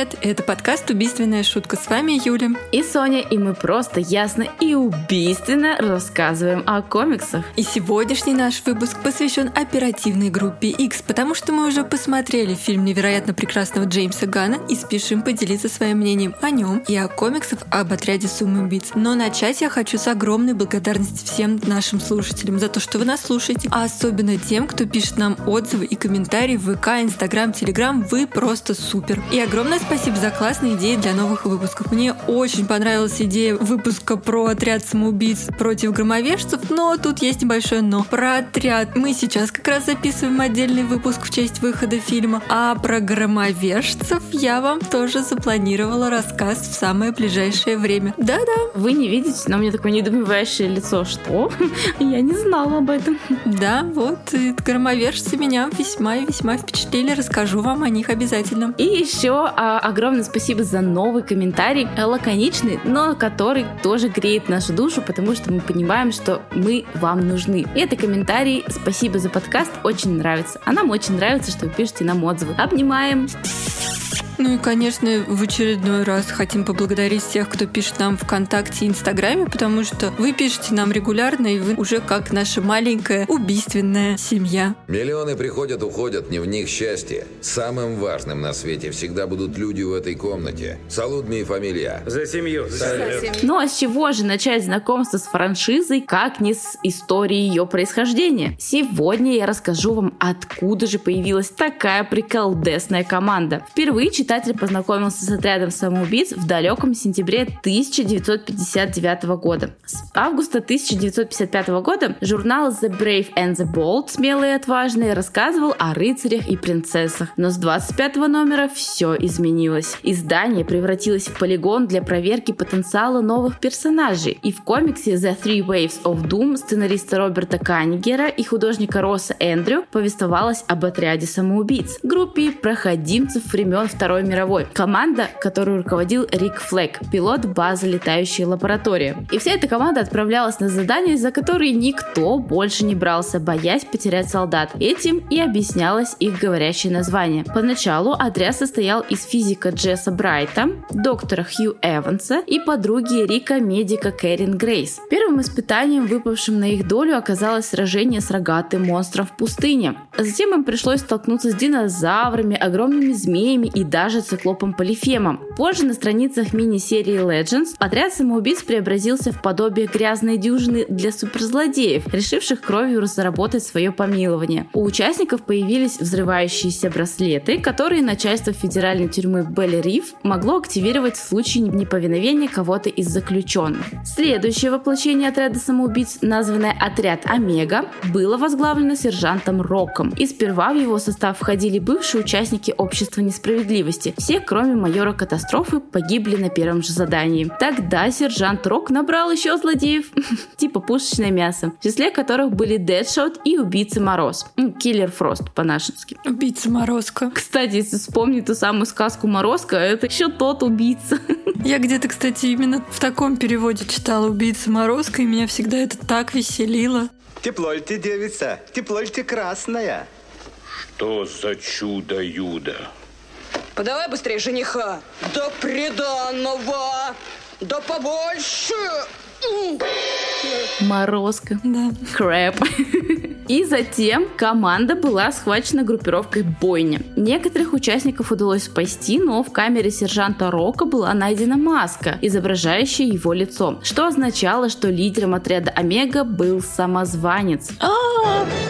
привет! Это подкаст «Убийственная шутка». С вами Юля. И Соня, и мы просто ясно и убийственно рассказываем о комиксах. И сегодняшний наш выпуск посвящен оперативной группе X, потому что мы уже посмотрели фильм невероятно прекрасного Джеймса Гана и спешим поделиться своим мнением о нем и о комиксах об отряде самоубийц. Но начать я хочу с огромной благодарности всем нашим слушателям за то, что вы нас слушаете, а особенно тем, кто пишет нам отзывы и комментарии в ВК, Инстаграм, Телеграм. Вы просто супер. И огромное спасибо за классные идеи для новых выпусков. Мне очень понравилась идея выпуска про отряд самоубийц против громовержцев, но тут есть небольшое но. Про отряд мы сейчас как раз записываем отдельный выпуск в честь выхода фильма, а про громовержцев я вам тоже запланировала рассказ в самое ближайшее время. Да-да. Вы не видите, но у меня такое недоумевающее лицо. Что? Я не знала об этом. Да, вот, и громовержцы меня весьма и весьма впечатлили. Расскажу вам о них обязательно. И еще а, огромное спасибо за новый комментарий, лаконичный, но который тоже греет нашу душу, потому что мы понимаем, что мы вам нужны. И это комментарий «Спасибо за подкаст, очень нравится». А нам очень нравится, что вы пишете нам отзывы. Обнимаем! Ну и, конечно, в очередной раз хотим поблагодарить всех, кто пишет нам ВКонтакте и Инстаграме, потому что вы пишете нам регулярно, и вы уже как наша маленькая убийственная семья. Миллионы приходят, уходят, не в них счастье. Самым важным на свете всегда будут люди в этой комнате. Салудми и фамилия. За семью. За семью. Ну а с чего же начать знакомство с франшизой, как не с истории ее происхождения? Сегодня я расскажу вам, откуда же появилась такая приколдесная команда. Впервые читатель познакомился с отрядом самоубийц в далеком сентябре 1959 года. С августа 1955 года журнал The Brave and the Bold, смелые и отважные, рассказывал о рыцарях и принцессах. Но с 25 номера все изменилось. Издание превратилось в полигон для проверки потенциала новых персонажей. И в комиксе The Three Waves of Doom сценариста Роберта Каннигера и художника Росса Эндрю повествовалось об отряде самоубийц, группе проходимцев времен Второй Второй мировой. Команда, которую руководил Рик Флэк, пилот базы летающей лаборатории. И вся эта команда отправлялась на задания, за которые никто больше не брался, боясь потерять солдат. Этим и объяснялось их говорящее название. Поначалу отряд состоял из физика Джесса Брайта, доктора Хью Эванса и подруги Рика медика Кэрин Грейс. Первым испытанием, выпавшим на их долю, оказалось сражение с рогатым монстром в пустыне. Затем им пришлось столкнуться с динозаврами, огромными змеями и даже даже циклопом Полифемом. Позже на страницах мини-серии Legends отряд самоубийц преобразился в подобие грязной дюжины для суперзлодеев, решивших кровью разработать свое помилование. У участников появились взрывающиеся браслеты, которые начальство федеральной тюрьмы Белли Риф могло активировать в случае неповиновения кого-то из заключенных. Следующее воплощение отряда самоубийц, названное «Отряд Омега», было возглавлено сержантом Роком, и сперва в его состав входили бывшие участники Общества несправедливости, месте. Все, кроме майора катастрофы, погибли на первом же задании. Тогда сержант Рок набрал еще злодеев, типа пушечное мясо, в числе которых были Дэдшот и Убийца Мороз. Киллер Фрост по-нашенски. Убийца Морозка. Кстати, если вспомнить ту самую сказку Морозка, это еще тот убийца. Я где-то, кстати, именно в таком переводе читала «Убийца Морозка», и меня всегда это так веселило. Тепло ли ты, девица? Тепло ли ты красная? Что за чудо-юдо? Подавай быстрее жениха. До приданного. Да побольше. Морозка. Да. Крэп. И затем команда была схвачена группировкой Бойня. Некоторых участников удалось спасти, но в камере сержанта Рока была найдена маска, изображающая его лицо, что означало, что лидером отряда Омега был самозванец.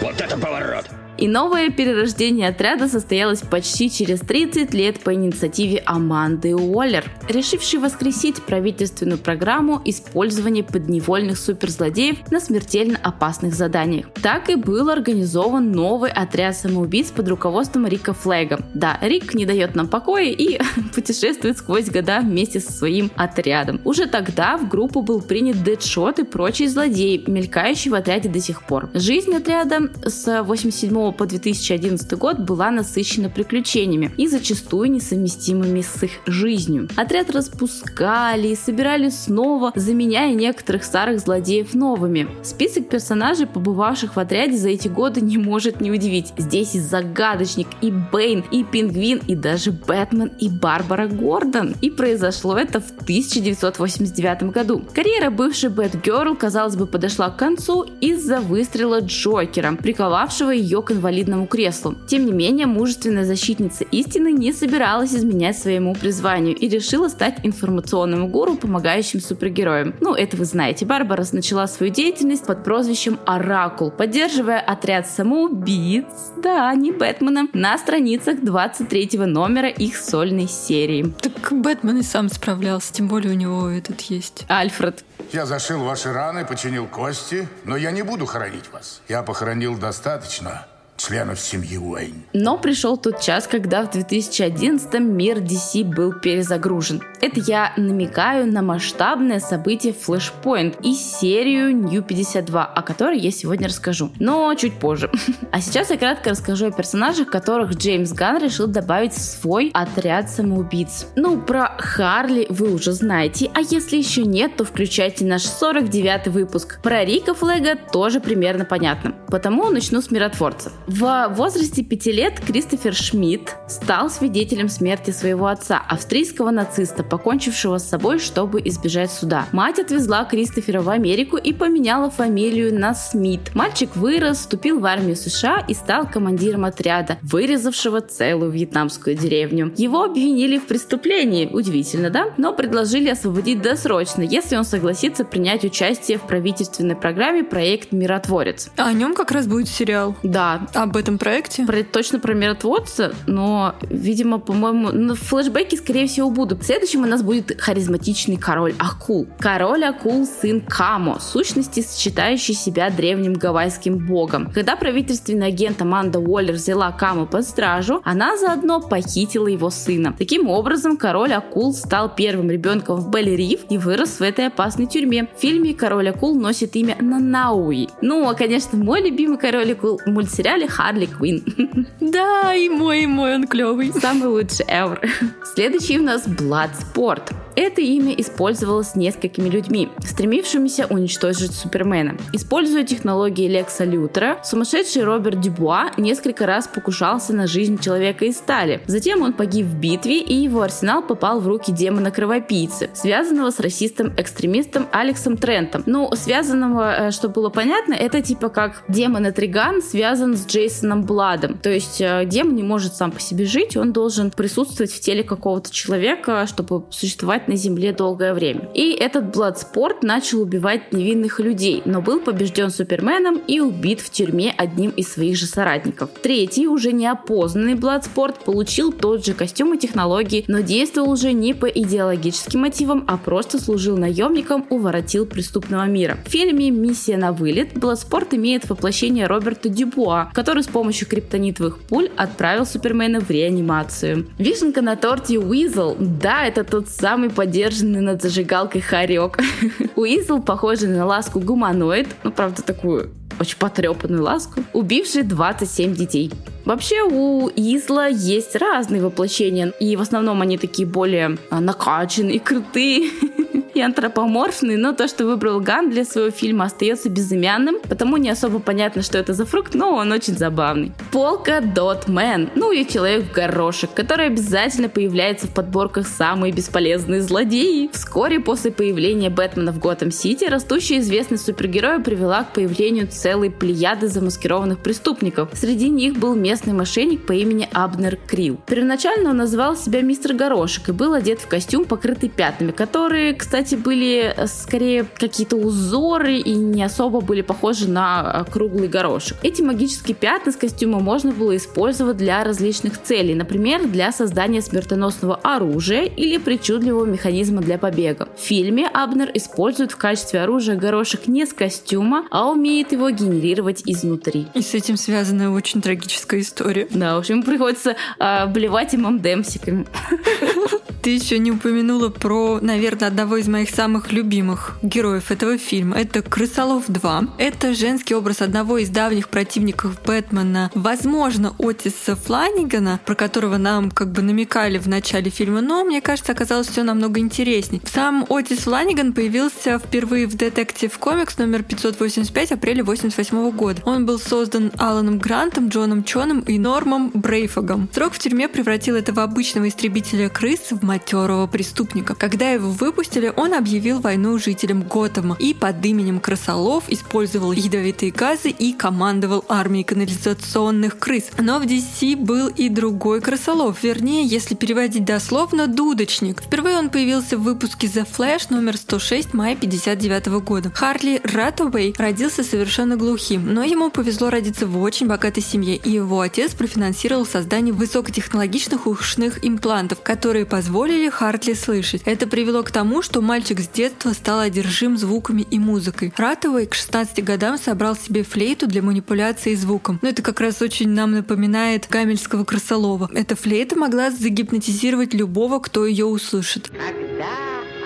Вот это поворот! И новое перерождение отряда состоялось почти через 30 лет по инициативе Аманды Уоллер, решившей воскресить правительственную программу использования подневольных суперзлодеев на смертельно опасных заданиях. Так и был организован новый отряд самоубийц под руководством Рика Флэга. Да, Рик не дает нам покоя и путешествует сквозь года вместе со своим отрядом. Уже тогда в группу был принят Дэдшот и прочие злодеи, мелькающие в отряде до сих пор. Жизнь отряда с 87 2007 по 2011 год была насыщена приключениями и зачастую несовместимыми с их жизнью. Отряд распускали и собирали снова, заменяя некоторых старых злодеев новыми. Список персонажей, побывавших в отряде за эти годы, не может не удивить. Здесь и Загадочник, и Бэйн, и Пингвин, и даже Бэтмен, и Барбара Гордон. И произошло это в 1989 году. Карьера бывшей Бэтгерл, казалось бы, подошла к концу из-за выстрела Джокера, приковавшего ее к инвалидному креслу. Тем не менее, мужественная защитница истины не собиралась изменять своему призванию и решила стать информационным гуру, помогающим супергероям. Ну, это вы знаете. Барбара начала свою деятельность под прозвищем Оракул, поддерживая отряд самоубийц, да, не Бэтмена, на страницах 23 номера их сольной серии. Так Бэтмен и сам справлялся, тем более у него этот есть. Альфред. Я зашил ваши раны, починил кости, но я не буду хоронить вас. Я похоронил достаточно членов семьи Уэйн. Но пришел тот час, когда в 2011 мир DC был перезагружен. Это я намекаю на масштабное событие Flashpoint и серию New 52, о которой я сегодня расскажу, но чуть позже. А сейчас я кратко расскажу о персонажах, которых Джеймс Ганн решил добавить в свой отряд самоубийц. Ну, про Харли вы уже знаете, а если еще нет, то включайте наш 49 выпуск. Про Рика Флега тоже примерно понятно, потому начну с миротворца. В возрасте 5 лет Кристофер Шмидт стал свидетелем смерти своего отца, австрийского нациста, покончившего с собой, чтобы избежать суда. Мать отвезла Кристофера в Америку и поменяла фамилию на Смит. Мальчик вырос, вступил в армию США и стал командиром отряда, вырезавшего целую вьетнамскую деревню. Его обвинили в преступлении, удивительно, да? Но предложили освободить досрочно, если он согласится принять участие в правительственной программе «Проект Миротворец». А о нем как раз будет сериал. Да, об этом проекте? Про, точно про миротворца, но, видимо, по-моему, ну, флешбеки, скорее всего, будут. Следующим у нас будет харизматичный король акул. Король акул сын Камо, сущности, сочетающий себя древним гавайским богом. Когда правительственный агент Аманда Уоллер взяла Камо под стражу, она заодно похитила его сына. Таким образом, король акул стал первым ребенком в Белли Риф и вырос в этой опасной тюрьме. В фильме король акул носит имя Нанауи. Ну, а, конечно, мой любимый король акул в мультсериале Харли Квин. Да, и мой, и мой, он клевый. Самый лучший ever. Следующий у нас Bloodsport. Это имя использовалось несколькими людьми, стремившимися уничтожить Супермена. Используя технологии Лекса Лютера, сумасшедший Роберт Дюбуа несколько раз покушался на жизнь человека из стали. Затем он погиб в битве, и его арсенал попал в руки демона-кровопийцы, связанного с расистом-экстремистом Алексом Трентом. Ну, связанного, э, что было понятно, это типа как демон Триган связан с Джейсоном Бладом. То есть э, демон не может сам по себе жить, он должен присутствовать в теле какого-то человека, чтобы существовать существовать на Земле долгое время. И этот Бладспорт начал убивать невинных людей, но был побежден Суперменом и убит в тюрьме одним из своих же соратников. Третий, уже неопознанный Бладспорт, получил тот же костюм и технологии, но действовал уже не по идеологическим мотивам, а просто служил наемником, уворотил преступного мира. В фильме «Миссия на вылет» Бладспорт имеет воплощение Роберта Дюбуа, который с помощью криптонитовых пуль отправил Супермена в реанимацию. Вишенка на торте Уизл. Да, это тот самый подержанный над зажигалкой хорек. Уизл похожий на ласку гуманоид, ну, правда, такую очень потрепанную ласку, убивший 27 детей. Вообще у Уизла есть разные воплощения, и в основном они такие более а, накачанные, крутые и антропоморфный, но то, что выбрал Ган для своего фильма, остается безымянным, потому не особо понятно, что это за фрукт, но он очень забавный. Polka-Dot Man, ну и человек в горошек, который обязательно появляется в подборках «Самые бесполезные злодеи». Вскоре после появления Бэтмена в Готэм-Сити растущая известность супергероя привела к появлению целой плеяды замаскированных преступников. Среди них был местный мошенник по имени Абнер Крил. Первоначально он называл себя мистер Горошек и был одет в костюм, покрытый пятнами, которые, кстати, кстати, были э, скорее какие-то узоры и не особо были похожи на э, круглый горошек. Эти магические пятна с костюма можно было использовать для различных целей, например, для создания смертоносного оружия или причудливого механизма для побега. В фильме Абнер использует в качестве оружия горошек не с костюма, а умеет его генерировать изнутри. И с этим связана очень трагическая история. Да, в общем, приходится э, блевать им демсиками. Ты еще не упомянула про, наверное, одного из моих самых любимых героев этого фильма. Это Крысолов 2. Это женский образ одного из давних противников Бэтмена, возможно, Отиса Фланигана, про которого нам как бы намекали в начале фильма, но мне кажется, оказалось все намного интереснее. Сам Отис Фланиган появился впервые в Detective Comics номер 585 апреля 88 года. Он был создан Аланом Грантом, Джоном Чоном и Нормом Брейфогом. Срок в тюрьме превратил этого обычного истребителя крыс в матерого преступника. Когда его выпустили, он объявил войну жителям Готэма и под именем Крысолов использовал ядовитые газы и командовал армией канализационных крыс. Но в DC был и другой Крысолов, вернее, если переводить дословно, дудочник. Впервые он появился в выпуске The Flash номер 106 мая 59 года. Харли Ратуэй родился совершенно глухим, но ему повезло родиться в очень богатой семье, и его отец профинансировал создание высокотехнологичных ушных имплантов, которые позволили Хартли слышать. Это привело к тому, что мальчик с детства стал одержим звуками и музыкой. Ратовый к 16 годам собрал себе флейту для манипуляции звуком. Но это как раз очень нам напоминает Гамельского крысолова. Эта флейта могла загипнотизировать любого, кто ее услышит. Когда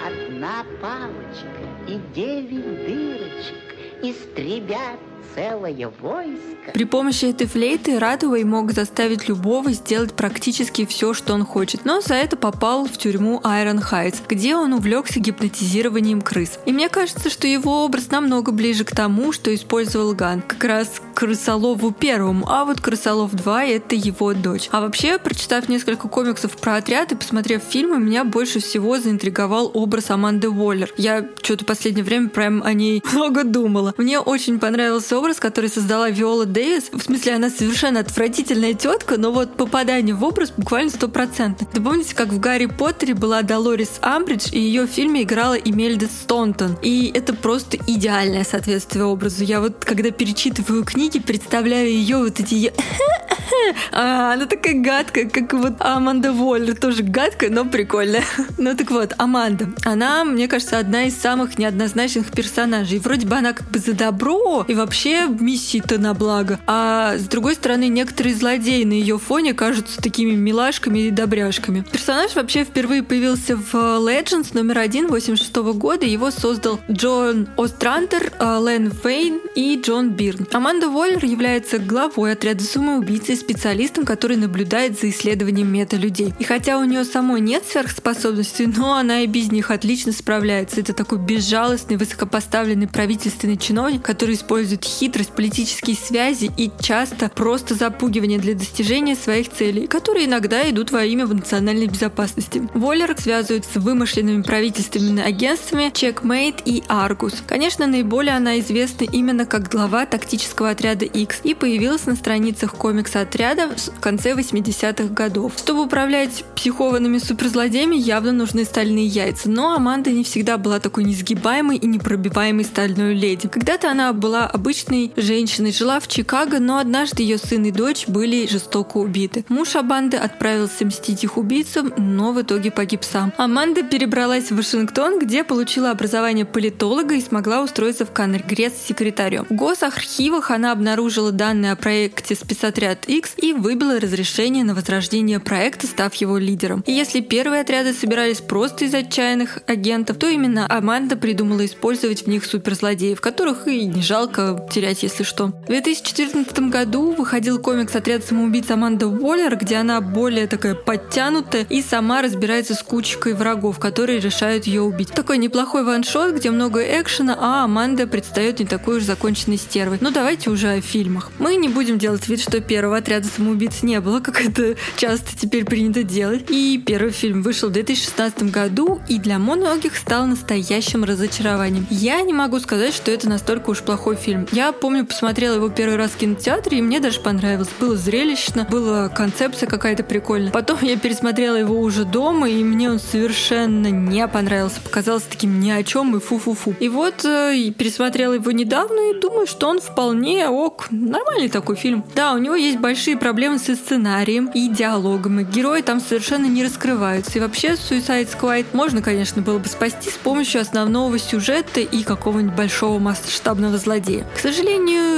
одна палочка и девять дырочек истребят целое войско. При помощи этой флейты Радуэй мог заставить любого сделать практически все, что он хочет, но за это попал в тюрьму Айрон Хайтс, где он увлекся гипнотизированием крыс. И мне кажется, что его образ намного ближе к тому, что использовал Ган, как раз к Крысолову первому, а вот Крысолов 2 это его дочь. А вообще, прочитав несколько комиксов про отряд и посмотрев фильмы, меня больше всего заинтриговал образ Аманды Уоллер. Я что-то последнее время прям о ней много думала. Мне очень понравился образ, который создала Виола Дэвис. В смысле, она совершенно отвратительная тетка, но вот попадание в образ буквально стопроцентно. Вы помните, как в Гарри Поттере была Долорис Амбридж, и ее в фильме играла Эмельда Стонтон. И это просто идеальное соответствие образу. Я вот, когда перечитываю книги, представляю ее вот эти а, она такая гадкая, как вот Аманда Воллер. Тоже гадкая, но прикольная. Ну так вот, Аманда. Она, мне кажется, одна из самых неоднозначных персонажей. Вроде бы она как бы за добро и вообще миссии-то на благо. А с другой стороны, некоторые злодеи на ее фоне кажутся такими милашками и добряшками. Персонаж вообще впервые появился в Legends номер один 86 года. Его создал Джон Острантер, Лен Фейн и Джон Бирн. Аманда Воллер является главой отряда самоубийц и специалистом, который наблюдает за исследованием мета-людей. И хотя у нее самой нет сверхспособностей, но она и без них отлично справляется. Это такой безжалостный, высокопоставленный правительственный чиновник, который использует хитрость, политические связи и часто просто запугивание для достижения своих целей, которые иногда идут во имя национальной безопасности. Воллер связывают с вымышленными правительственными агентствами Checkmate и Argus. Конечно, наиболее она известна именно как глава тактического отряда X и появилась на страницах комикса отряда в конце 80-х годов. Чтобы управлять психованными суперзлодеями, явно нужны стальные яйца, но Аманда не всегда была такой несгибаемой и непробиваемой стальной леди. Когда-то она была обычной женщиной, жила в Чикаго, но однажды ее сын и дочь были жестоко убиты. Муж Аманды отправился мстить их убийцам, но в итоге погиб сам. Аманда перебралась в Вашингтон, где получила образование политолога и смогла устроиться в Конгресс секретарем. В госархивах она обнаружила данные о проекте спецотряд X и выбила разрешение на возрождение проекта, став его лидером. И если первые отряды собирались просто из отчаянных агентов, то именно Аманда придумала использовать в них суперзлодеев, которых и не жалко терять, если что. В 2014 году выходил комикс «Отряд самоубийц Аманда Уоллер», где она более такая подтянутая и сама разбирается с кучкой врагов, которые решают ее убить. Такой неплохой ваншот, где много экшена, а Аманда предстает не такой уж законченной стервой. Ну давайте уже о фильмах. Мы не будем делать вид, что первого отряда самоубийц не было, как это часто теперь принято делать. И первый фильм вышел в 2016 году и для многих стал настоящим разочарованием. Я не могу сказать, что это настолько уж плохой фильм. Я помню, посмотрела его первый раз в кинотеатре, и мне даже понравилось. Было зрелищно, была концепция какая-то прикольная. Потом я пересмотрела его уже дома, и мне он совершенно не понравился. Показался таким ни о чем и фу-фу-фу. И вот э, пересмотрела его недавно и думаю, что он вполне ок. Нормальный такой фильм. Да, у него есть большие проблемы со сценарием и диалогом. И герои там совершенно не раскрываются. И вообще Suicide Squad можно, конечно, было бы спасти с помощью основного сюжета и какого-нибудь большого масштабного злодея. К сожалению,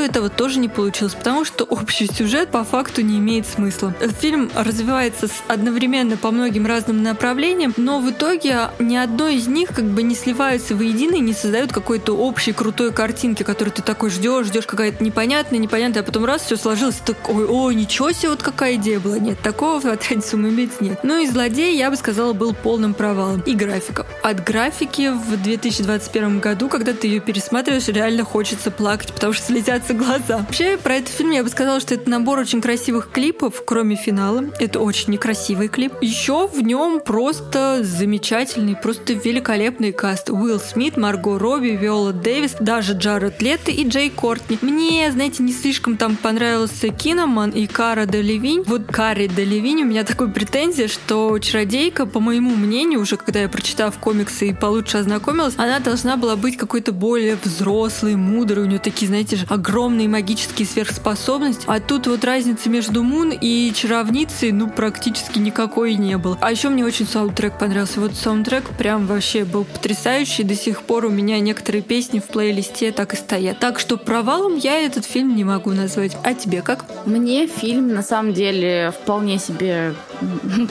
этого тоже не получилось, потому что общий сюжет по факту не имеет смысла. Фильм развивается одновременно по многим разным направлениям, но в итоге ни одно из них как бы не сливаются воедино и не создают какой-то общей крутой картинки, которую ты такой ждешь, ждешь какая-то непонятная, непонятная, а потом раз все сложилось, такой, ой, ничего себе, вот какая идея была. Нет, такого в отряде самоубийц нет. Ну и злодей, я бы сказала, был полным провалом. И графика. От графики в 2021 году, когда ты ее пересматриваешь, реально хочется плакать, потому что слезятся глаза. Вообще, про этот фильм я бы сказала, что это набор очень красивых клипов, кроме финала. Это очень некрасивый клип. Еще в нем просто замечательный, просто великолепный каст. Уилл Смит, Марго Робби, Виола Дэвис, даже Джаред Летто и Джей Кортни. Мне, знаете, не слишком там понравился Киноман и Кара Делевинь. Вот Карри Делевинь у меня такой претензия, что Чародейка, по моему мнению, уже когда я прочитав комиксы и получше ознакомилась, она должна была быть какой-то более взрослой, мудрой. У нее такие, знаете же, огромные магические сверхспособности. А тут вот разница между Мун и Чаровницей, ну, практически никакой не было. А еще мне очень саундтрек понравился. Вот саундтрек прям вообще был потрясающий. До сих пор у меня некоторые песни в плейлисте так и стоят. Так что провалом я этот фильм не могу назвать. А тебе как? Мне фильм на самом деле вполне себе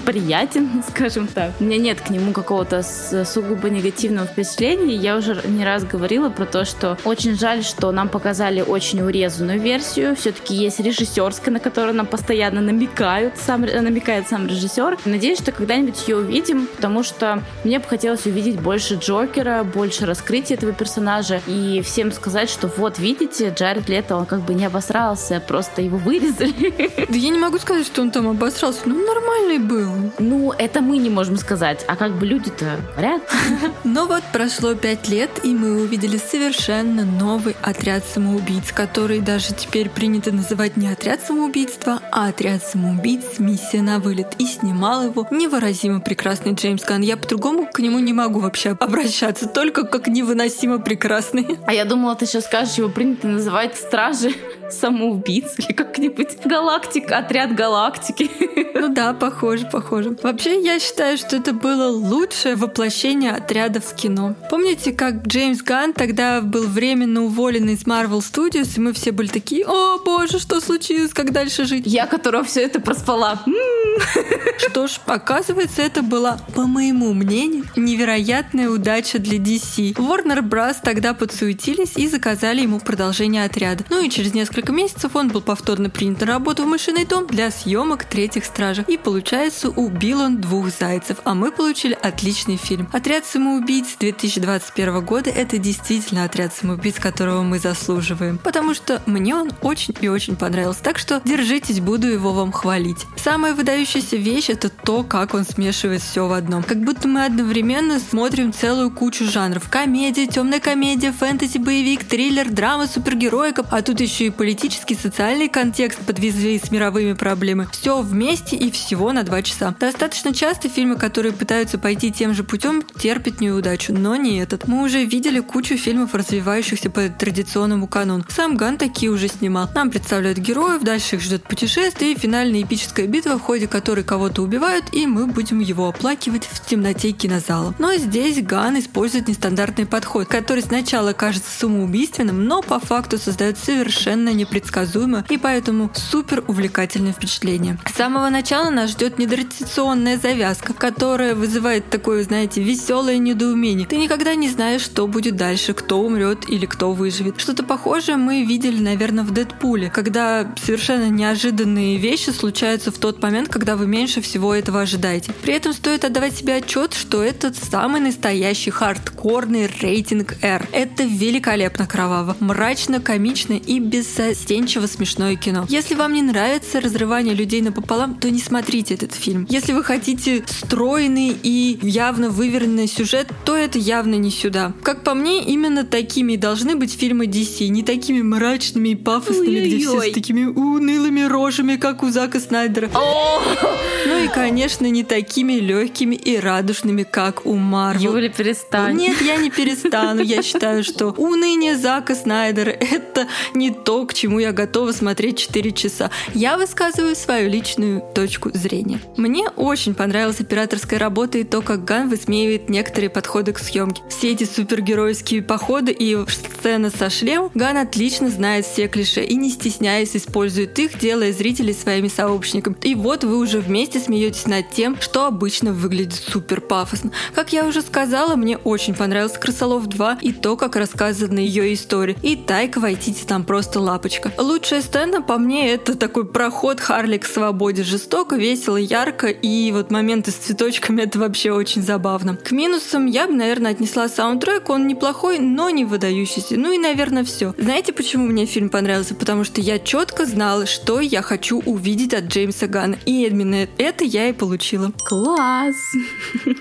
приятен, скажем так. У меня нет к нему какого-то сугубо негативного впечатления. Я уже не раз говорила про то, что очень жаль, что нам показали очень урезанную версию. Все-таки есть режиссерская, на которую нам постоянно намекают, сам, намекает сам режиссер. Надеюсь, что когда-нибудь ее увидим, потому что мне бы хотелось увидеть больше Джокера, больше раскрытия этого персонажа и всем сказать, что вот, видите, Джаред Лето, он как бы не обосрался, просто его вырезали. Да я не могу сказать, что он там обосрался. Ну, нормальный был. Ну, это мы не можем сказать. А как бы люди-то говорят. Но вот прошло пять лет, и мы увидели совершенно новый отряд самоубийц, который даже теперь принято называть не отряд самоубийства, а отряд самоубийц «Миссия на вылет». И снимал его невыразимо прекрасный Джеймс Ганн. Я по-другому к нему не могу вообще обращаться, только как невыносимо прекрасный. А я думала, ты сейчас скажешь, его принято называть «Стражи самоубийц» или как-нибудь «Галактик», «Отряд галактики». Ну да, похоже, похоже. Вообще, я считаю, что это было лучшее воплощение отрядов в кино. Помните, как Джеймс Ганн тогда был временно уволен из Marvel Studios, и мы все были такие, о боже, что случилось, как дальше жить? Я, которая все это проспала. Что ж, оказывается, это была, по моему мнению, невероятная удача для DC. Warner Bros. тогда подсуетились и заказали ему продолжение отряда. Ну и через несколько месяцев он был повторно принят на работу в мышиный дом для съемок третьих стражей. И получается, убил он двух зайцев, а мы получили отличный фильм. Отряд самоубийц 2021 года это действительно отряд самоубийц, которого мы заслуживаем. Потому что мне он очень и очень понравился. Так что держитесь, буду его вам хвалить. Самая выдающаяся вещь это то, как он смешивает все в одном. Как будто мы одновременно смотрим целую кучу жанров. Комедия, темная комедия, фэнтези, боевик, триллер, драма, супергероика, а тут еще и политический, социальный контекст под визой с мировыми проблемами. Все вместе и всего на два часа. Достаточно часто фильмы, которые пытаются пойти тем же путем, терпят неудачу, но не этот. Мы уже видели кучу фильмов, развивающихся по традиционному канону. Сам Ган такие уже снимал. Нам представляют героев, дальше их ждет путешествие и финальная эпическая битва, в ходе которой кого-то убивают, и мы будем его оплакивать в темноте кинозала. Но здесь Ган использует нестандартный подход, который сначала кажется самоубийственным, но по факту создает совершенно непредсказуемое и поэтому супер увлекательное впечатление. С самого начала нас ждет недорационная завязка, которая вызывает такое, знаете, веселое недоумение. Ты никогда не знаешь, что будет дальше, кто умрет или кто выживет. Что-то похожее мы видели, наверное, в Дэдпуле, когда совершенно неожиданные вещи случаются в тот момент, когда вы меньше всего этого ожидаете. При этом стоит отдавать себе отчет, что это самый настоящий хардкорный рейтинг R. Это великолепно кроваво, мрачно, комично и беззастенчиво смешное кино. Если вам не нравится разрывание людей напополам, то не смотрите этот фильм. Если вы хотите стройный и явно выверенный сюжет, то это явно не сюда. Как по мне, именно такими должны быть фильмы DC, не такими мрачными и пафосными, Ой-ой-ой. где все с такими унылыми рожами, как у Зака Снайдера. Ну и, конечно, не такими легкими и радужными, как у Марвел. Юля, перестань. Нет, я не перестану. Я считаю, что уныние Зака Снайдера — это не то, к чему я готова смотреть 4 часа. Я высказываю свою личную точку зрения. Мне очень понравилась операторская работа и то, как Ган высмеивает некоторые подходы к съемке. Все эти супергеройские походы и сцены со шлемом Ган отлично знает все клише и не стесняясь использует их, делая зрителей своими сообщниками. И вот вы уже вместе смеетесь над тем, что обычно выглядит супер пафосно. Как я уже сказала, мне очень понравился Крысолов 2 и то, как рассказана ее история. И Тайка Вайтити там просто лапочка. Лучшая сцена, по мне, это такой проход Харли к свободе. Жестоко, весело, ярко, и вот моменты с цветочками это вообще очень забавно. К минусам я бы, наверное, отнесла саундтрек. Он неплохой, но не выдающийся. Ну и, наверное, все. Знаете, почему мне фильм понравился? Потому что я четко знала, что я хочу увидеть от Джеймса Гана. И именно это я и получила. Класс!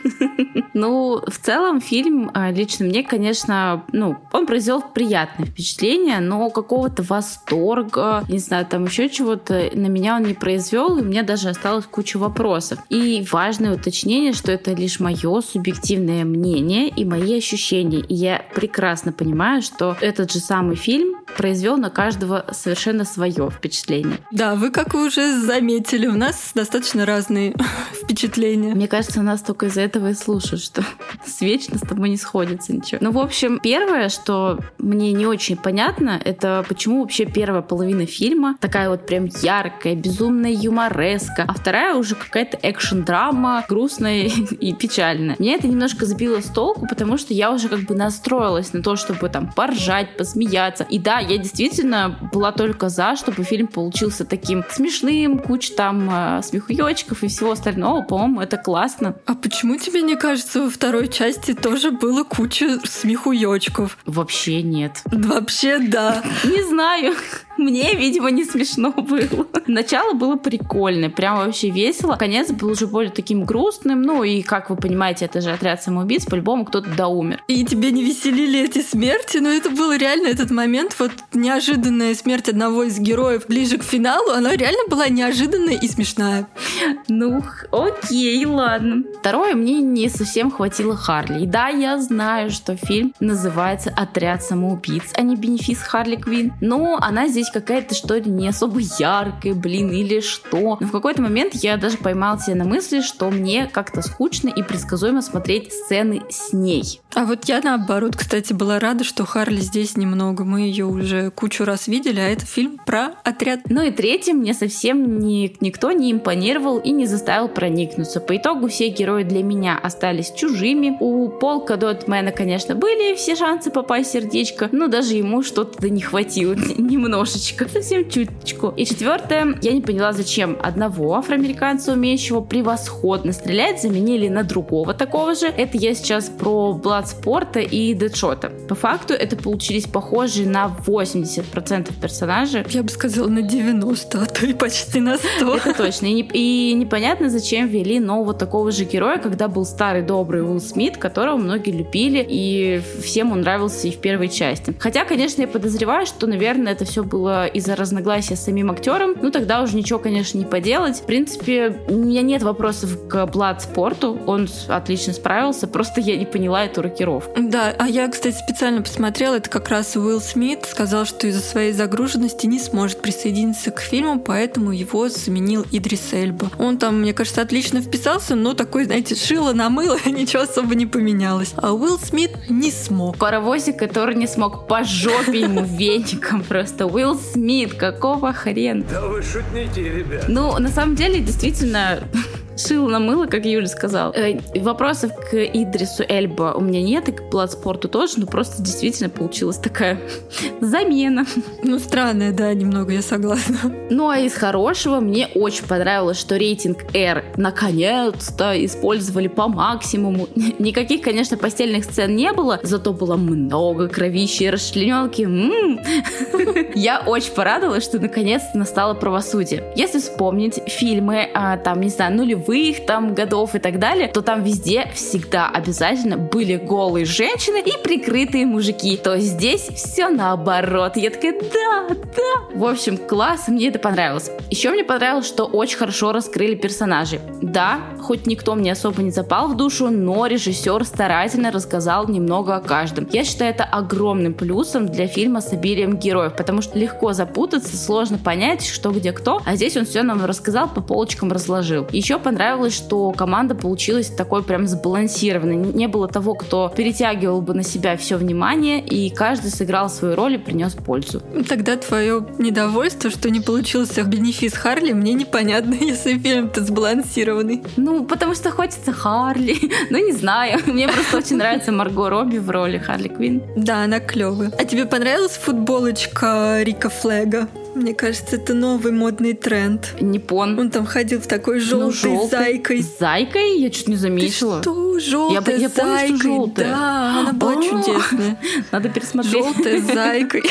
Ну, в целом фильм а, лично мне, конечно, ну, он произвел приятное впечатление, но какого-то восторга, не знаю, там еще чего-то на меня он не произвел, и у меня даже осталось куча вопросов. И важное уточнение, что это лишь мое субъективное мнение и мои ощущения. И я прекрасно понимаю, что этот же самый фильм произвел на каждого совершенно свое впечатление. Да, вы, как вы уже заметили, у нас достаточно разные впечатления. Мне кажется, нас только из-за этого и слушают, что с вечно с тобой не сходится ничего. Ну, в общем, первое, что мне не очень понятно, это почему вообще первая половина фильма такая вот прям яркая, безумная юмореска, а вторая уже какая-то экшн-драма, грустная и печальная. Меня это немножко сбило с толку, потому что я уже как бы настроилась на то, чтобы там поржать, посмеяться. И да, я действительно была только за, чтобы фильм получился таким смешным, куча там э, смехуёчков и всего остального. По-моему, это классно. А почему тебе не кажется, во второй части тоже было куча смехуёчков? Вообще нет. Вообще да. Не знаю. you. Мне, видимо, не смешно было. Начало было прикольное, прям вообще весело. Конец был уже более таким грустным. Ну и, как вы понимаете, это же отряд самоубийц, по-любому кто-то да умер. И тебе не веселили эти смерти, но это был реально этот момент, вот неожиданная смерть одного из героев ближе к финалу, она реально была неожиданная и смешная. Ну, окей, ладно. Второе, мне не совсем хватило Харли. И да, я знаю, что фильм называется «Отряд самоубийц», а не «Бенефис Харли Квин». Но она здесь какая-то, что ли, не особо яркая, блин, или что. Но в какой-то момент я даже поймала себя на мысли, что мне как-то скучно и предсказуемо смотреть сцены с ней. А вот я наоборот, кстати, была рада, что Харли здесь немного. Мы ее уже кучу раз видели, а это фильм про отряд. Ну и третьим мне совсем ни, никто не импонировал и не заставил проникнуться. По итогу все герои для меня остались чужими. У Полка Дотмена, конечно, были все шансы попасть в сердечко, но даже ему что-то не хватило немножечко, совсем чуточку. И четвертое, я не поняла, зачем одного афроамериканца, умеющего превосходно стрелять, заменили на другого такого же. Это я сейчас про Бладспорта и Дэдшота. По факту это получились похожие на 80% персонажей. Я бы сказала на 90, а то и почти на 100. Это точно. И, не, и непонятно, зачем ввели нового такого же героя, когда был старый добрый Уилл Смит, которого многие любили, и всем он нравился и в первой части. Хотя, конечно, я подозреваю, что, наверное, это все было из-за разногласия с самим актером. Ну, тогда уже ничего, конечно, не поделать. В принципе, у меня нет вопросов к Бладспорту. Он отлично справился, просто я не поняла эту рокировку. Да, а я, кстати, специально посмотрела, это как раз Уилл Смит сказал, что из-за своей загруженности не сможет присоединиться к фильму, поэтому его заменил Идрис Эльба. Он там, мне кажется, отлично вписался, но такой, знаете, шило на мыло, ничего особо не поменялось. А Уилл Смит не смог. Паровозик, который не смог по жопе ему веником просто. Уилл Смит, какого хрена? Да вы шутники, ребят. Ну, на самом деле, действительно, шило на мыло, как Юля сказал. Э, вопросов к Идрису Эльба у меня нет, и к Бладспорту тоже, но просто действительно получилась такая замена. Ну, странная, да, немного, я согласна. Ну, а из хорошего мне очень понравилось, что рейтинг R наконец-то использовали по максимуму. Никаких, конечно, постельных сцен не было, зато было много кровищи и расчлененки. М-м. Я очень порадовалась, что наконец-то настало правосудие. Если вспомнить фильмы, а, там, не знаю, нулевых нулевых там годов и так далее, то там везде всегда обязательно были голые женщины и прикрытые мужики. То здесь все наоборот. Я такая, да, да. В общем, класс, мне это понравилось. Еще мне понравилось, что очень хорошо раскрыли персонажей. Да, хоть никто мне особо не запал в душу, но режиссер старательно рассказал немного о каждом. Я считаю это огромным плюсом для фильма с обилием героев, потому что легко запутаться, сложно понять, что где кто, а здесь он все нам рассказал, по полочкам разложил. Еще понравилось, что команда получилась такой прям сбалансированной. Не было того, кто перетягивал бы на себя все внимание, и каждый сыграл свою роль и принес пользу. Тогда твое недовольство, что не получился бенефис Харли, мне непонятно, если фильм-то сбалансированный. Ну, потому что хочется Харли. ну, не знаю. Мне просто очень нравится Марго Робби в роли Харли Квин. Да, она клевая. А тебе понравилась футболочка Рика Флега? Мне кажется, это новый модный тренд. Не пон. Он там ходил в такой желтой, ну, зайкой. Зайкой? Я чуть не заметила. Ты что? Желтая я, я зайкой. Помню, что желтая. Да, она была чудесная. Надо пересмотреть. Желтая зайкой.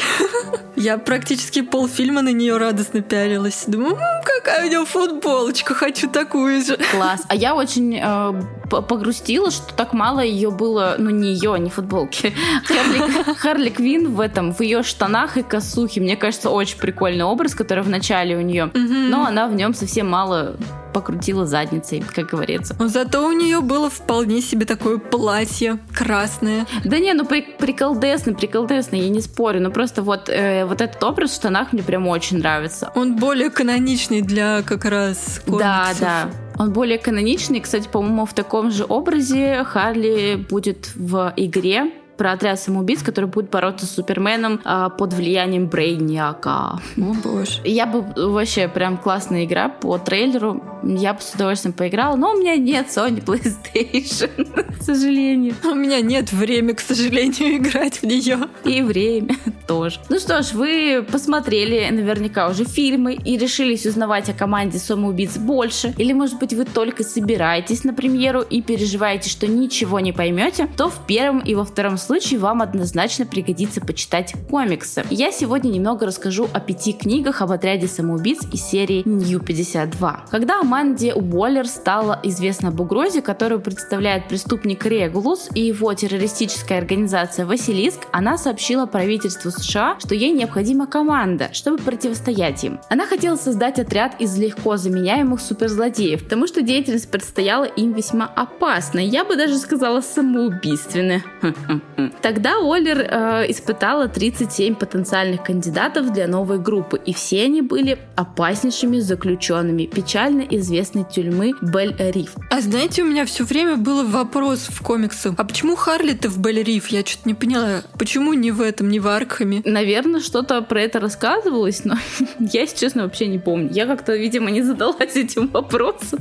Я практически полфильма на нее радостно пялилась. Думаю, какая у нее футболочка, хочу такую же. Класс. А я очень э, погрустила, что так мало ее было, ну не ее, не футболки. Харли, Харли Квин в этом, в ее штанах и косухе. Мне кажется, очень прикольный образ, который в начале у нее, mm-hmm. но она в нем совсем мало покрутила задницей, как говорится. Но зато у нее было вполне себе такое платье красное. Да не, ну при, приколдесно, приколдесно, я не спорю, но просто вот, э, вот этот образ в штанах мне прям очень нравится. Он более каноничный для как раз комиксов. Да, да. Он более каноничный. Кстати, по-моему, в таком же образе Харли будет в игре про отряд самоубийц, который будет бороться с Суперменом а, под влиянием Брейниака. О боже. Я бы вообще прям классная игра по трейлеру. Я бы с удовольствием поиграла, но у меня нет Sony PlayStation, к сожалению. У меня нет времени, к сожалению, играть в нее. И время тоже. Ну что ж, вы посмотрели наверняка уже фильмы и решились узнавать о команде самоубийц больше, или может быть вы только собираетесь на премьеру и переживаете, что ничего не поймете, то в первом и во втором случае вам однозначно пригодится почитать комиксы. Я сегодня немного расскажу о пяти книгах об отряде самоубийц из серии New 52. Когда Аманде Уоллер стало известно об угрозе, которую представляет преступник Регулус и его террористическая организация Василиск, она сообщила правительству США, что ей необходима команда, чтобы противостоять им. Она хотела создать отряд из легко заменяемых суперзлодеев, потому что деятельность предстояла им весьма опасной, я бы даже сказала самоубийственной. Тогда Оллер э, испытала 37 потенциальных кандидатов для новой группы, и все они были опаснейшими заключенными печально известной тюрьмы Бель-Риф. А знаете, у меня все время был вопрос в комиксах. А почему Харли-то в Бель-Риф? Я что-то не поняла. Почему не в этом, не в Аркхаме? Наверное, что-то про это рассказывалось, но я, если честно, вообще не помню. Я как-то, видимо, не задалась этим вопросом.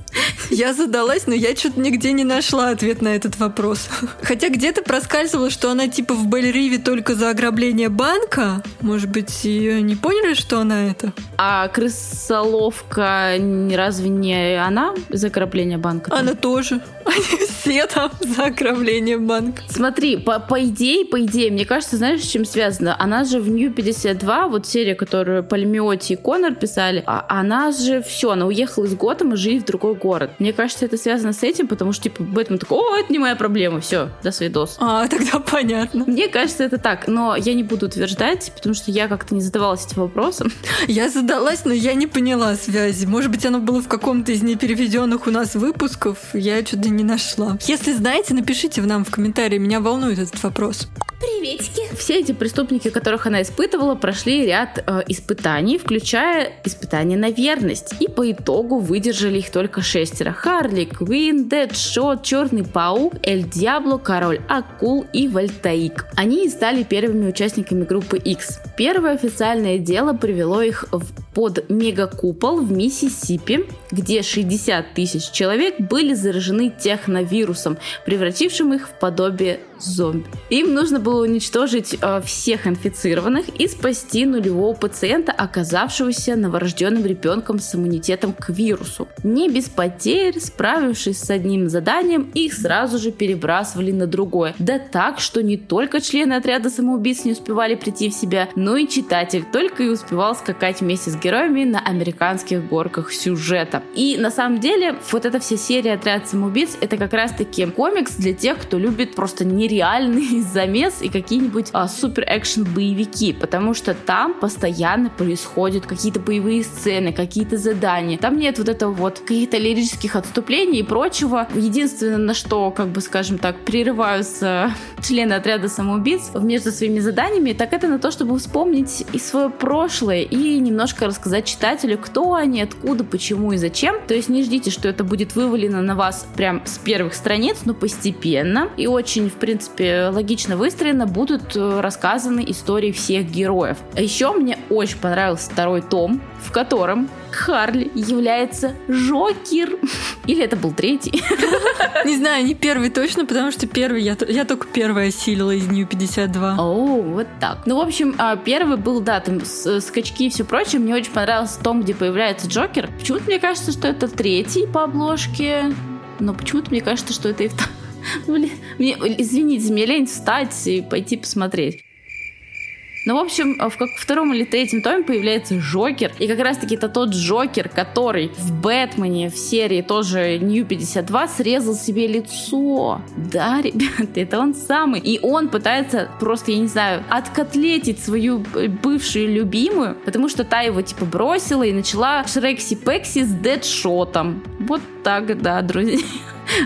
Я задалась, но я что-то нигде не нашла ответ на этот вопрос. Хотя где-то проскальзывало, что она типа в Бель-Риве только за ограбление банка. Может быть, ее не поняли, что она это? А крысоловка разве не она за ограбление банка? Она тоже. Они все там за ограбление банка. Смотри, по, по идее, по идее, мне кажется, знаешь, с чем связано? Она же в Нью 52, вот серия, которую Пальмиоти и Конор писали, а она же все, она уехала из Готэма жить в другой город. Мне кажется, это связано с этим, потому что, типа, Бэтмен такой, о, это не моя проблема, все, до свидос. А, тогда понятно. Мне кажется, это так, но я не буду утверждать, потому что я как-то не задавалась этим вопросом. Я задалась, но я не поняла связи. Может быть, оно было в каком-то из непереведенных у нас выпусков, я что-то не нашла. Если знаете, напишите в нам в комментарии, меня волнует этот вопрос. Приветики. Все эти преступники, которых она испытывала, прошли ряд э, испытаний, включая испытания на верность. И по итогу выдержали их только шестеро. Харли, Квин, Дэдшот, Черный Паук, Эль Диабло, Король Акул и Вольтаик. Они и стали первыми участниками группы X. Первое официальное дело привело их в под мегакупол в Миссисипи, где 60 тысяч человек были заражены техновирусом, превратившим их в подобие зомби. Им нужно было уничтожить э, всех инфицированных и спасти нулевого пациента, оказавшегося новорожденным ребенком с иммунитетом к вирусу. Не без потерь, справившись с одним заданием, их сразу же перебрасывали на другое. Да так, что не только члены отряда самоубийц не успевали прийти в себя, но и читатель только и успевал скакать вместе с героями на американских горках сюжета. И на самом деле вот эта вся серия «Отряд самоубийц» это как раз-таки комикс для тех, кто любит просто нереальный замес и какие-нибудь а, супер экшен боевики, потому что там постоянно происходят какие-то боевые сцены, какие-то задания. Там нет вот этого вот каких-то лирических отступлений и прочего. Единственное, на что, как бы, скажем так, прерываются члены отряда самоубийц между своими заданиями, так это на то, чтобы вспомнить и свое прошлое, и немножко рассказать читателю, кто они, откуда, почему и зачем. То есть не ждите, что это будет вывалено на вас прям с первых страниц, но постепенно и очень, в принципе, логично выстроено будут э, рассказаны истории всех героев. А еще мне очень понравился второй том, в котором Харли является Жокер. Или это был третий? Не знаю, не первый точно, потому что первый я, я только первая осилила из Нью 52. О, вот так. Ну, в общем, а, первый был, да, там скачки и все прочее. Мне очень понравился том, где появляется Джокер. Почему-то мне кажется, что это третий по обложке. Но почему-то мне кажется, что это и второй. Блин, мне, извините, мне лень встать и пойти посмотреть. Ну, в общем, в как втором или третьем томе появляется Джокер. И как раз-таки это тот Джокер, который в Бэтмене в серии тоже New 52 срезал себе лицо. Да, ребята, это он самый. И он пытается просто, я не знаю, откотлетить свою бывшую любимую, потому что та его типа бросила и начала Шрекси-Пекси с дедшотом. Вот так, да, друзья.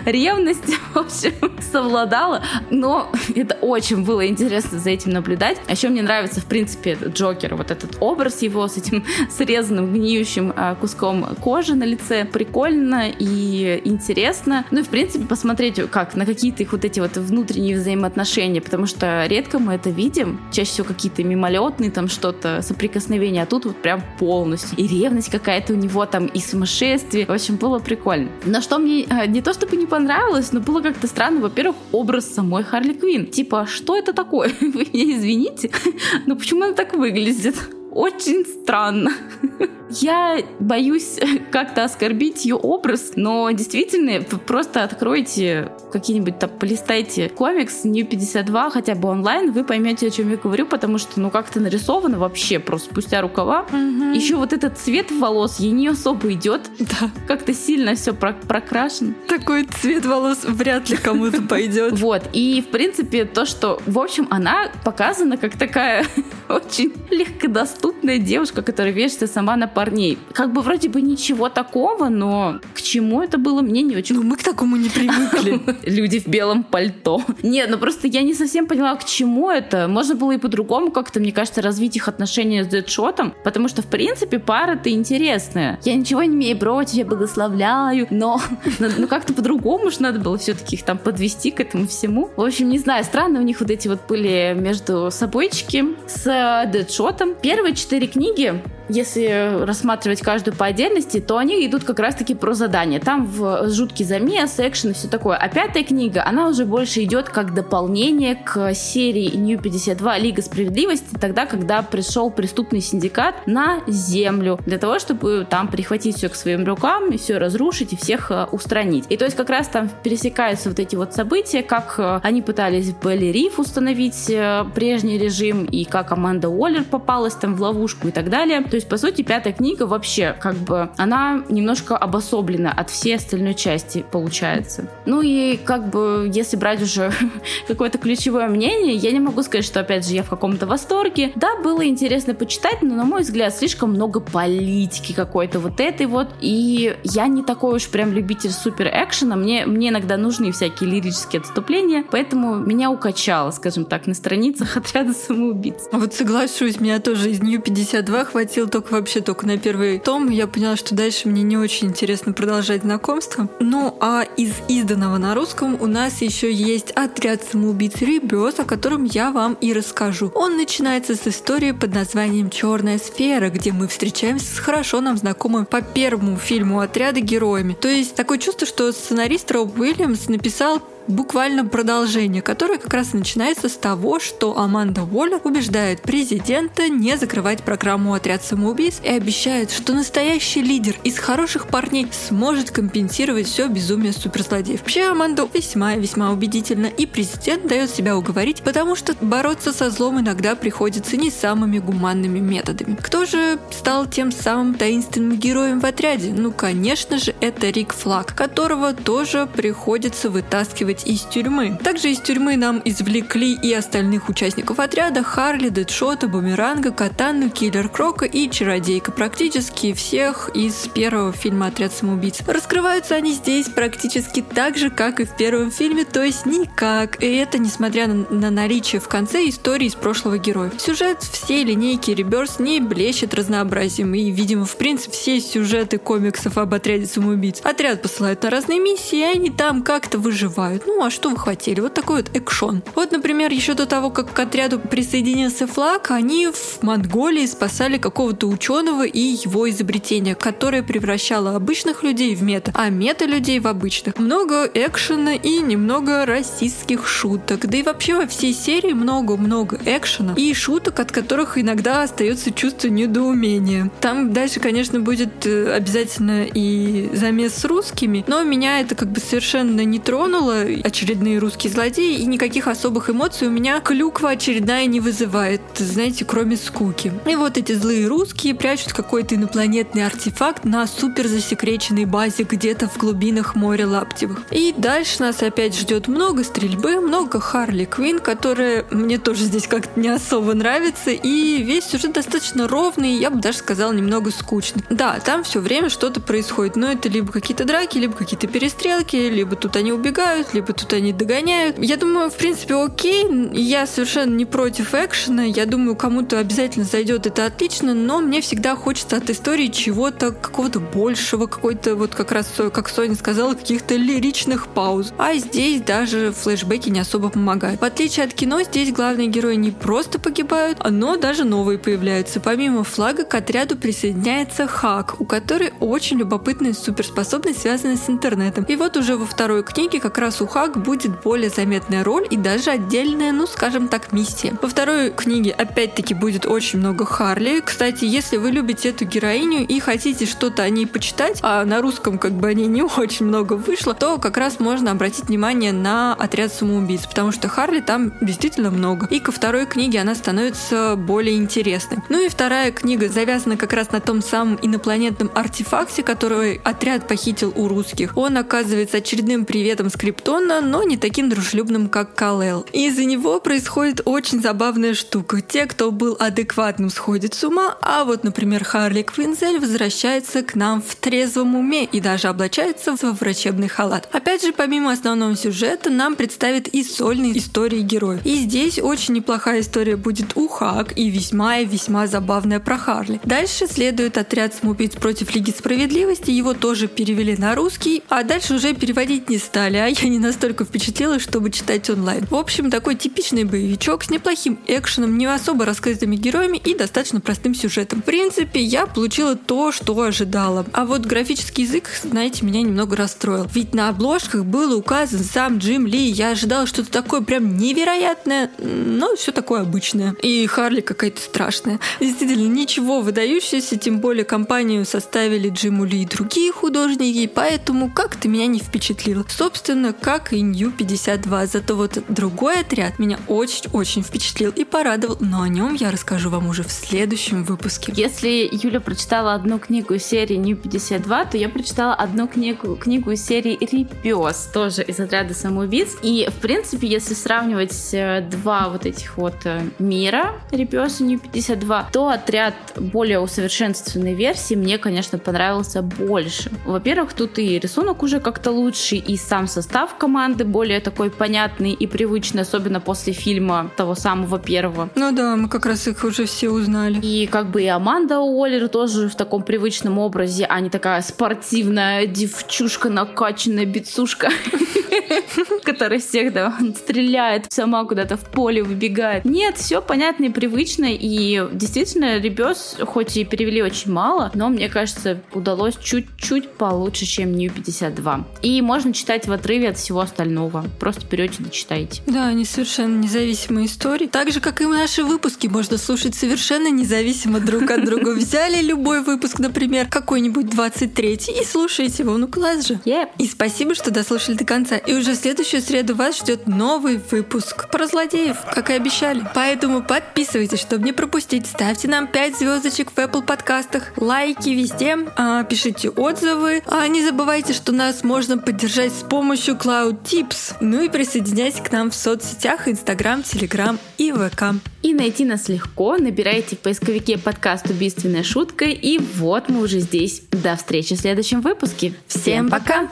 ревность, в общем, совладала. Но это очень было интересно за этим наблюдать. А еще мне нравится, в принципе, Джокер, вот этот образ его с этим срезанным, гниющим а, куском кожи на лице. Прикольно и интересно. Ну и, в принципе, посмотреть, как на какие-то их вот эти вот внутренние взаимоотношения, потому что редко мы это видим. Чаще всего какие-то мимолетные там что-то, соприкосновения, а тут вот прям полностью. И ревность какая-то у него там, и сумасшествие. В общем, было прикольно. Но что мне а, не то, чтобы не понравилось, но было как-то странно. Во-первых, образ самой Харли Квин. Типа, что это такое? Вы меня извините, но почему она так выглядит? Очень странно. Я боюсь как-то оскорбить ее образ, но действительно, просто откройте какие-нибудь там, полистайте комикс New 52 хотя бы онлайн, вы поймете, о чем я говорю, потому что, ну, как-то нарисовано вообще просто спустя рукава. Угу. Еще вот этот цвет волос ей не особо идет. Да. Как-то сильно все про прокрашен. Такой цвет волос вряд ли кому-то пойдет. Вот. И, в принципе, то, что, в общем, она показана как такая очень легкодоступная девушка, которая вешается сама на парней. Как бы вроде бы ничего такого, но к чему это было, мне не очень... Ну, мы к такому не привыкли. Люди в белом пальто. Нет, ну просто я не совсем поняла, к чему это. Можно было и по-другому как-то, мне кажется, развить их отношения с Дэдшотом, потому что, в принципе, пара-то интересная. Я ничего не имею против, я благословляю, но ну, как-то по-другому же надо было все-таки их там подвести к этому всему. В общем, не знаю, странно у них вот эти вот были между собойчики с Дэдшотом. Первые четыре книги если рассматривать каждую по отдельности, то они идут как раз-таки про задания. Там в жуткий замес, экшен и все такое. А пятая книга, она уже больше идет как дополнение к серии New 52 Лига Справедливости, тогда, когда пришел преступный синдикат на Землю, для того, чтобы там прихватить все к своим рукам и все разрушить и всех э, устранить. И то есть как раз там пересекаются вот эти вот события, как э, они пытались в Белли Риф установить э, прежний режим, и как Аманда Уоллер попалась там в ловушку и так далее. То есть, по сути, пятая книга вообще, как бы, она немножко обособлена от всей остальной части, получается. Ну и, как бы, если брать уже какое-то ключевое мнение, я не могу сказать, что, опять же, я в каком-то восторге. Да, было интересно почитать, но, на мой взгляд, слишком много политики какой-то вот этой вот. И я не такой уж прям любитель супер экшена. Мне, мне иногда нужны всякие лирические отступления, поэтому меня укачало, скажем так, на страницах отряда самоубийц. Вот соглашусь, меня тоже из Нью 52 хватило хватило только вообще только на первый том. Я поняла, что дальше мне не очень интересно продолжать знакомство. Ну, а из изданного на русском у нас еще есть отряд самоубийц Ребес, о котором я вам и расскажу. Он начинается с истории под названием «Черная сфера», где мы встречаемся с хорошо нам знакомым по первому фильму отряда героями. То есть такое чувство, что сценарист Роб Уильямс написал буквально продолжение, которое как раз начинается с того, что Аманда Уоллер убеждает президента не закрывать программу «Отряд самоубийц» и обещает, что настоящий лидер из хороших парней сможет компенсировать все безумие суперзлодеев. Вообще Аманда весьма и весьма убедительна, и президент дает себя уговорить, потому что бороться со злом иногда приходится не самыми гуманными методами. Кто же стал тем самым таинственным героем в отряде? Ну, конечно же, это Рик Флаг, которого тоже приходится вытаскивать из тюрьмы. Также из тюрьмы нам извлекли и остальных участников отряда Харли, Дэдшота, Бумеранга, Катану, Киллер Крока и Чародейка. Практически всех из первого фильма «Отряд самоубийц». Раскрываются они здесь практически так же, как и в первом фильме, то есть никак. И это несмотря на, на наличие в конце истории из прошлого героя. Сюжет всей линейки Реберс не блещет разнообразием, и, видимо, в принципе, все сюжеты комиксов об отряде самоубийц. Отряд посылают на разные миссии, и они там как-то выживают. Ну, а что вы хотели? Вот такой вот экшон. Вот, например, еще до того, как к отряду присоединился флаг, они в Монголии спасали какого-то ученого и его изобретение, которое превращало обычных людей в мета, а мета-людей в обычных. Много экшена и немного расистских шуток. Да и вообще во всей серии много-много экшена и шуток, от которых иногда остается чувство недоумения. Там дальше, конечно, будет э, обязательно и замес с русскими, но меня это как бы совершенно не тронуло. Очередные русские злодеи, и никаких особых эмоций у меня клюква очередная не вызывает, знаете, кроме скуки. И вот эти злые русские прячут какой-то инопланетный артефакт на супер засекреченной базе где-то в глубинах моря Лаптевых. И дальше нас опять ждет много стрельбы, много Харли Квин, которая мне тоже здесь как-то не особо нравится, и весь сюжет достаточно ровный, я бы даже сказала, немного скучный. Да, там все время что-то происходит, но это либо какие-то драки, либо какие-то перестрелки, либо тут они убегают, либо тут они догоняют. Я думаю, в принципе, окей, я совершенно не против экшена, я думаю, кому-то обязательно зайдет это отлично, но мне всегда хочется от истории чего-то, какого-то большего, какой-то вот как раз, как Соня сказала, каких-то лиричных пауз. А здесь даже флешбеки не особо помогают. В отличие от кино, здесь главные герои не просто погибают, но даже новые появляются. Помимо флага к отряду присоединяется Хак, у которой очень любопытная суперспособность, связанная с интернетом. И вот уже во второй книге как раз у Хак будет более заметная роль и даже отдельная, ну скажем так, миссия. Во второй книге опять-таки будет очень много Харли. Кстати, если вы любите эту героиню и хотите что-то о ней почитать, а на русском как бы о ней не очень много вышло, то как раз можно обратить внимание на отряд самоубийц, потому что Харли там действительно много. И ко второй книге она становится более интересной. Ну и вторая книга завязана как раз на том самом инопланетном артефакте, который отряд похитил у русских. Он оказывается очередным приветом Скриптона, но не таким дружелюбным, как Калел. И из-за него происходит очень забавная штука. Те, кто был адекватным, сходят с ума, а вот, например, Харли Квинзель возвращается к нам в трезвом уме и даже облачается в врачебный халат. Опять же, помимо основного сюжета, нам представит и сольные истории героев. И здесь очень неплохая история будет у Хак и весьма и весьма забавная про Харли. Дальше следует отряд самоубийц против Лиги Справедливости, его тоже перевели на русский, а дальше уже переводить не стали, а я не настолько впечатлилась, чтобы читать онлайн. В общем, такой типичный боевичок с неплохим экшеном, не особо раскрытыми героями и достаточно простым сюжетом. В принципе, я получила то, что ожидала. А вот графический язык, знаете, меня немного расстроил. Ведь на обложках был указан сам Джим Ли. Я ожидала что-то такое прям невероятное, но все такое обычное. И Харли какая-то страшная. Действительно, ничего выдающегося, тем более компанию составили Джиму Ли и другие художники, поэтому как-то меня не впечатлило. Собственно, как и Нью 52. Зато вот другой отряд меня очень-очень впечатлил и порадовал, но о нем я расскажу вам уже в следующем выпуске. Если Юля прочитала одну книгу из серии Нью 52, то я прочитала одну книгу, книгу из серии Рипес, тоже из отряда самоубийц. И, в принципе, если сравнивать э, два вот этих вот э, мира, Рипес и Нью 52, то отряд более усовершенствованной версии мне, конечно, понравился больше. Во-первых, тут и рисунок уже как-то лучше, и сам состав команды более такой понятный и привычный, особенно после фильма того самого первого. Ну да, мы как раз их уже все узнали. И как бы и Аманда Уоллер тоже в таком привычном образе, а не такая спортивная девчушка, накачанная бицушка. который всех да, стреляет, сама куда-то в поле выбегает. Нет, все понятно и привычно, и действительно Ребес, хоть и перевели очень мало, но мне кажется, удалось чуть-чуть получше, чем New 52. И можно читать в отрыве от всего остального. Просто берете и читаете. Да, они совершенно независимые истории. Так же, как и наши выпуски, можно слушать совершенно независимо друг от друга. Взяли любой выпуск, например, какой-нибудь 23 и слушаете его. Ну класс же. Yep. И спасибо, что дослушали до конца. И уже в следующую среду вас ждет новый выпуск про злодеев, как и обещали. Поэтому подписывайтесь, чтобы не пропустить. Ставьте нам 5 звездочек в Apple подкастах, лайки везде, а, пишите отзывы. А не забывайте, что нас можно поддержать с помощью Cloud Out Tips. Ну и присоединяйтесь к нам в соцсетях Instagram, Telegram и ВК. И найти нас легко. Набирайте в поисковике подкаст «Убийственная шутка». И вот мы уже здесь. До встречи в следующем выпуске. Всем пока!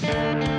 пока.